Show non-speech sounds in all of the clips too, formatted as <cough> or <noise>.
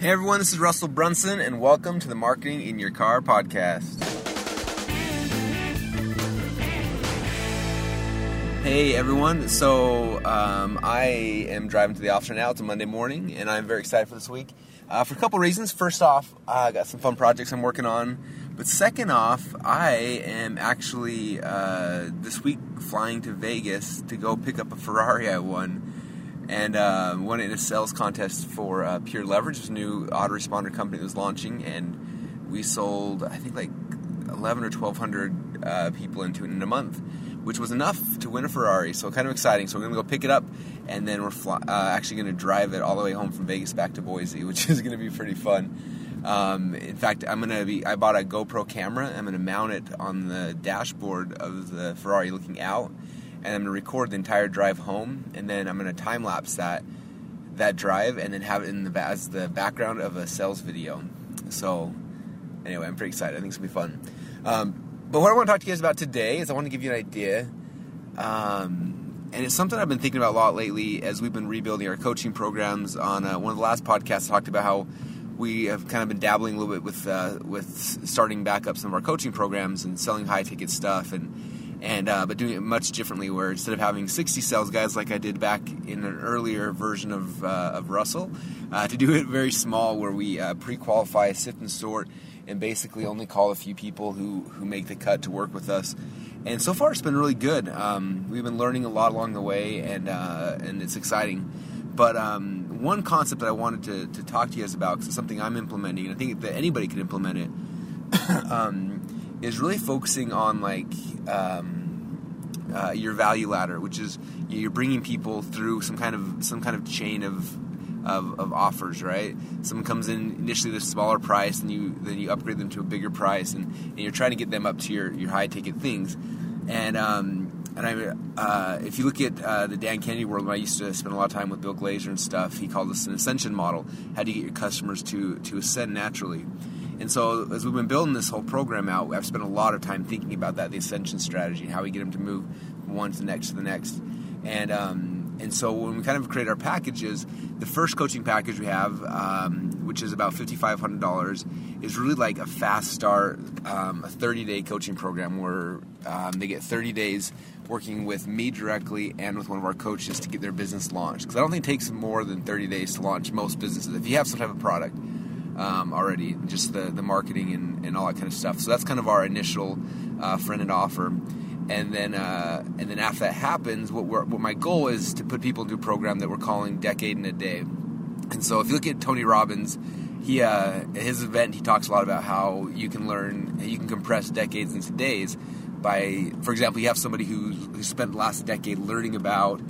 Hey everyone, this is Russell Brunson, and welcome to the Marketing in Your Car podcast. Hey everyone, so um, I am driving to the office now. It's a Monday morning, and I'm very excited for this week uh, for a couple reasons. First off, I got some fun projects I'm working on, but second off, I am actually uh, this week flying to Vegas to go pick up a Ferrari I won and uh, won it in a sales contest for uh, Pure Leverage, this new autoresponder company that was launching, and we sold I think like 11 or 1200 uh, people into it in a month, which was enough to win a Ferrari. So kind of exciting. So we're gonna go pick it up, and then we're fly- uh, actually gonna drive it all the way home from Vegas back to Boise, <laughs> which is gonna be pretty fun. Um, in fact, I'm gonna be. I bought a GoPro camera. I'm gonna mount it on the dashboard of the Ferrari, looking out and I'm gonna record the entire drive home, and then I'm gonna time lapse that that drive, and then have it in the as the background of a sales video. So, anyway, I'm pretty excited. I think it's gonna be fun. Um, but what I want to talk to you guys about today is I want to give you an idea, um, and it's something I've been thinking about a lot lately as we've been rebuilding our coaching programs. On uh, one of the last podcasts, I talked about how we have kind of been dabbling a little bit with uh, with starting back up some of our coaching programs and selling high ticket stuff and and uh, but doing it much differently. Where instead of having 60 sales guys like I did back in an earlier version of uh, of Russell, uh, to do it very small, where we uh, pre-qualify, sift and sort, and basically only call a few people who who make the cut to work with us. And so far, it's been really good. Um, we've been learning a lot along the way, and uh, and it's exciting. But um, one concept that I wanted to, to talk to you guys about, because it's something I'm implementing, and I think that anybody can implement it. <coughs> um, is really focusing on like um, uh, your value ladder, which is you're bringing people through some kind of some kind of chain of of, of, offers, right? Someone comes in initially at a smaller price, and you then you upgrade them to a bigger price, and, and you're trying to get them up to your, your high ticket things. And um, and I, uh, if you look at uh, the Dan Kennedy world, when I used to spend a lot of time with Bill Glazer and stuff, he called this an ascension model. How do you get your customers to to ascend naturally? And so, as we've been building this whole program out, I've spent a lot of time thinking about that, the ascension strategy, how we get them to move one to the next to the next. And um, and so, when we kind of create our packages, the first coaching package we have, um, which is about fifty five hundred dollars, is really like a fast start, um, a thirty day coaching program where um, they get thirty days working with me directly and with one of our coaches to get their business launched. Because I don't think it takes more than 30 days to launch most businesses. If you have some type of product, um, already, just the, the marketing and, and all that kind of stuff. So that's kind of our initial uh, front end offer. And then, uh, and then after that happens, what, what my goal is to put people into a program that we're calling Decade in a Day. And so, if you look at Tony Robbins, he uh, his event he talks a lot about how you can learn, you can compress decades into days. By, for example, you have somebody who who spent the last decade learning about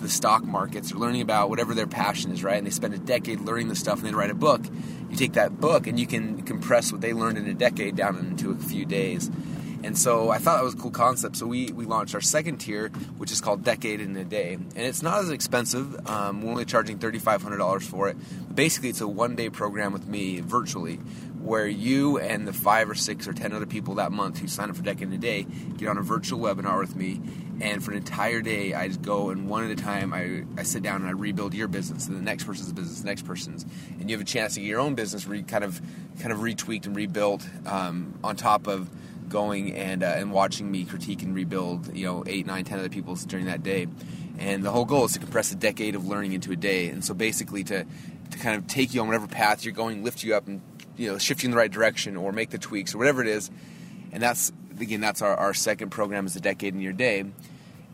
the stock markets or learning about whatever their passion is, right? And they spend a decade learning the stuff and then write a book. You take that book and you can compress what they learned in a decade down into a few days. And so I thought that was a cool concept. So we, we launched our second tier, which is called Decade in a Day. And it's not as expensive. Um, we're only charging $3,500 for it. But basically, it's a one day program with me virtually where you and the five or six or ten other people that month who sign up for Decade in a Day get on a virtual webinar with me and for an entire day I just go and one at a time I, I sit down and I rebuild your business and the next person's business, the next person's, and you have a chance to get your own business re, kind of kind of retweaked and rebuilt um, on top of going and uh, and watching me critique and rebuild you know eight, nine, ten other people during that day. And the whole goal is to compress a decade of learning into a day. And so basically to to kind of take you on whatever path you're going, lift you up and you know shift you in the right direction or make the tweaks or whatever it is. And that's again that's our, our second program is a decade in your day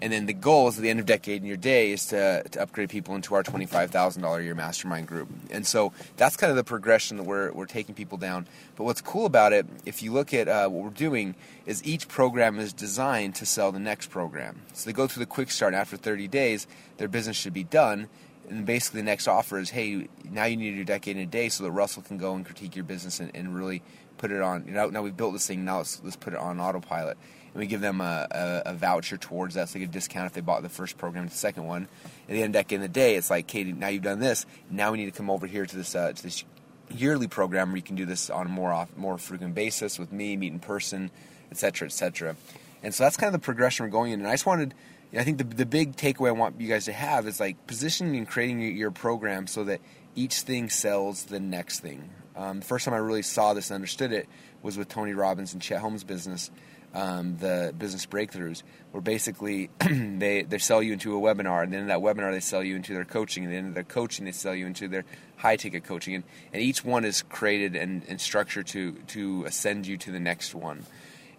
and then the goal is at the end of decade in your day is to, to upgrade people into our $25,000 a year mastermind group. And so that's kind of the progression that we're, we're taking people down. But what's cool about it, if you look at uh, what we're doing, is each program is designed to sell the next program. So they go through the quick start, after 30 days, their business should be done. And basically, the next offer is hey, now you need do decade in a day so that Russell can go and critique your business and, and really put it on. You know, now we've built this thing, now let's, let's put it on autopilot and we give them a, a, a, voucher towards that, so they get a discount if they bought the first program the second one. At the end of the day, it's like, Katie, now you've done this. Now we need to come over here to this uh, to this yearly program where you can do this on a more off, more frequent basis with me, meet in person, etc., etc. And so that's kind of the progression we're going in. And I just wanted, I think the the big takeaway I want you guys to have is like positioning and creating your program so that each thing sells the next thing. Um, the first time I really saw this and understood it was with Tony Robbins and Chet Holmes' business, um, the business breakthroughs, where basically <clears throat> they, they sell you into a webinar, and then in that webinar they sell you into their coaching, and then in their coaching they sell you into their high ticket coaching, and, and each one is created and, and structured to to ascend you to the next one.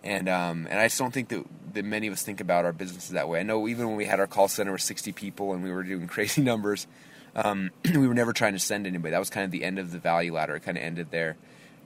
And um, and I just don't think that, that many of us think about our businesses that way. I know even when we had our call center with 60 people and we were doing <laughs> crazy numbers, um, <clears throat> we were never trying to send anybody. That was kind of the end of the value ladder. It kind of ended there.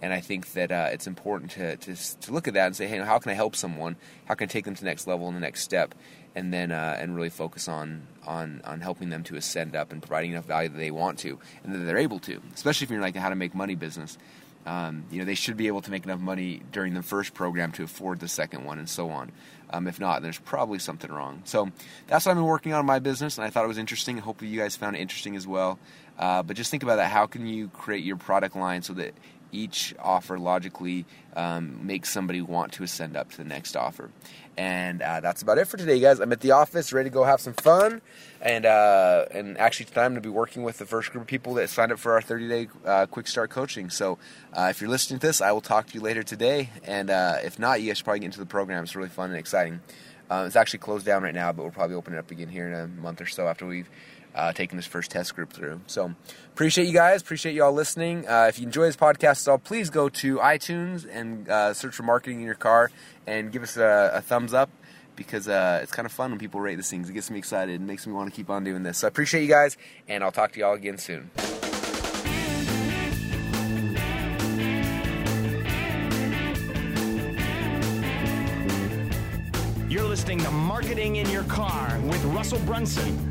And I think that uh, it's important to, to, to look at that and say, hey, how can I help someone? How can I take them to the next level and the next step? And then uh, and really focus on, on on helping them to ascend up and providing enough value that they want to and that they're able to. Especially if you're like a how to make money business. Um, you know, they should be able to make enough money during the first program to afford the second one, and so on. Um, if not, there's probably something wrong. So that's what I've been working on in my business, and I thought it was interesting. Hopefully, you guys found it interesting as well. Uh, but just think about that. How can you create your product line so that each offer logically um, makes somebody want to ascend up to the next offer. And uh, that's about it for today, guys. I'm at the office, ready to go have some fun. And uh, and actually tonight I'm going to be working with the first group of people that signed up for our 30 day uh, quick start coaching. So uh, if you're listening to this, I will talk to you later today. And uh, if not, you guys should probably get into the program. It's really fun and exciting. Uh, it's actually closed down right now, but we'll probably open it up again here in a month or so after we've uh, taking this first test group through. So appreciate you guys. Appreciate you all listening. Uh, if you enjoy this podcast at all, please go to iTunes and uh, search for marketing in your car and give us a, a thumbs up because uh, it's kind of fun when people rate these things. It gets me excited and makes me want to keep on doing this. So I appreciate you guys, and I'll talk to you all again soon. You're listening to Marketing in Your Car with Russell Brunson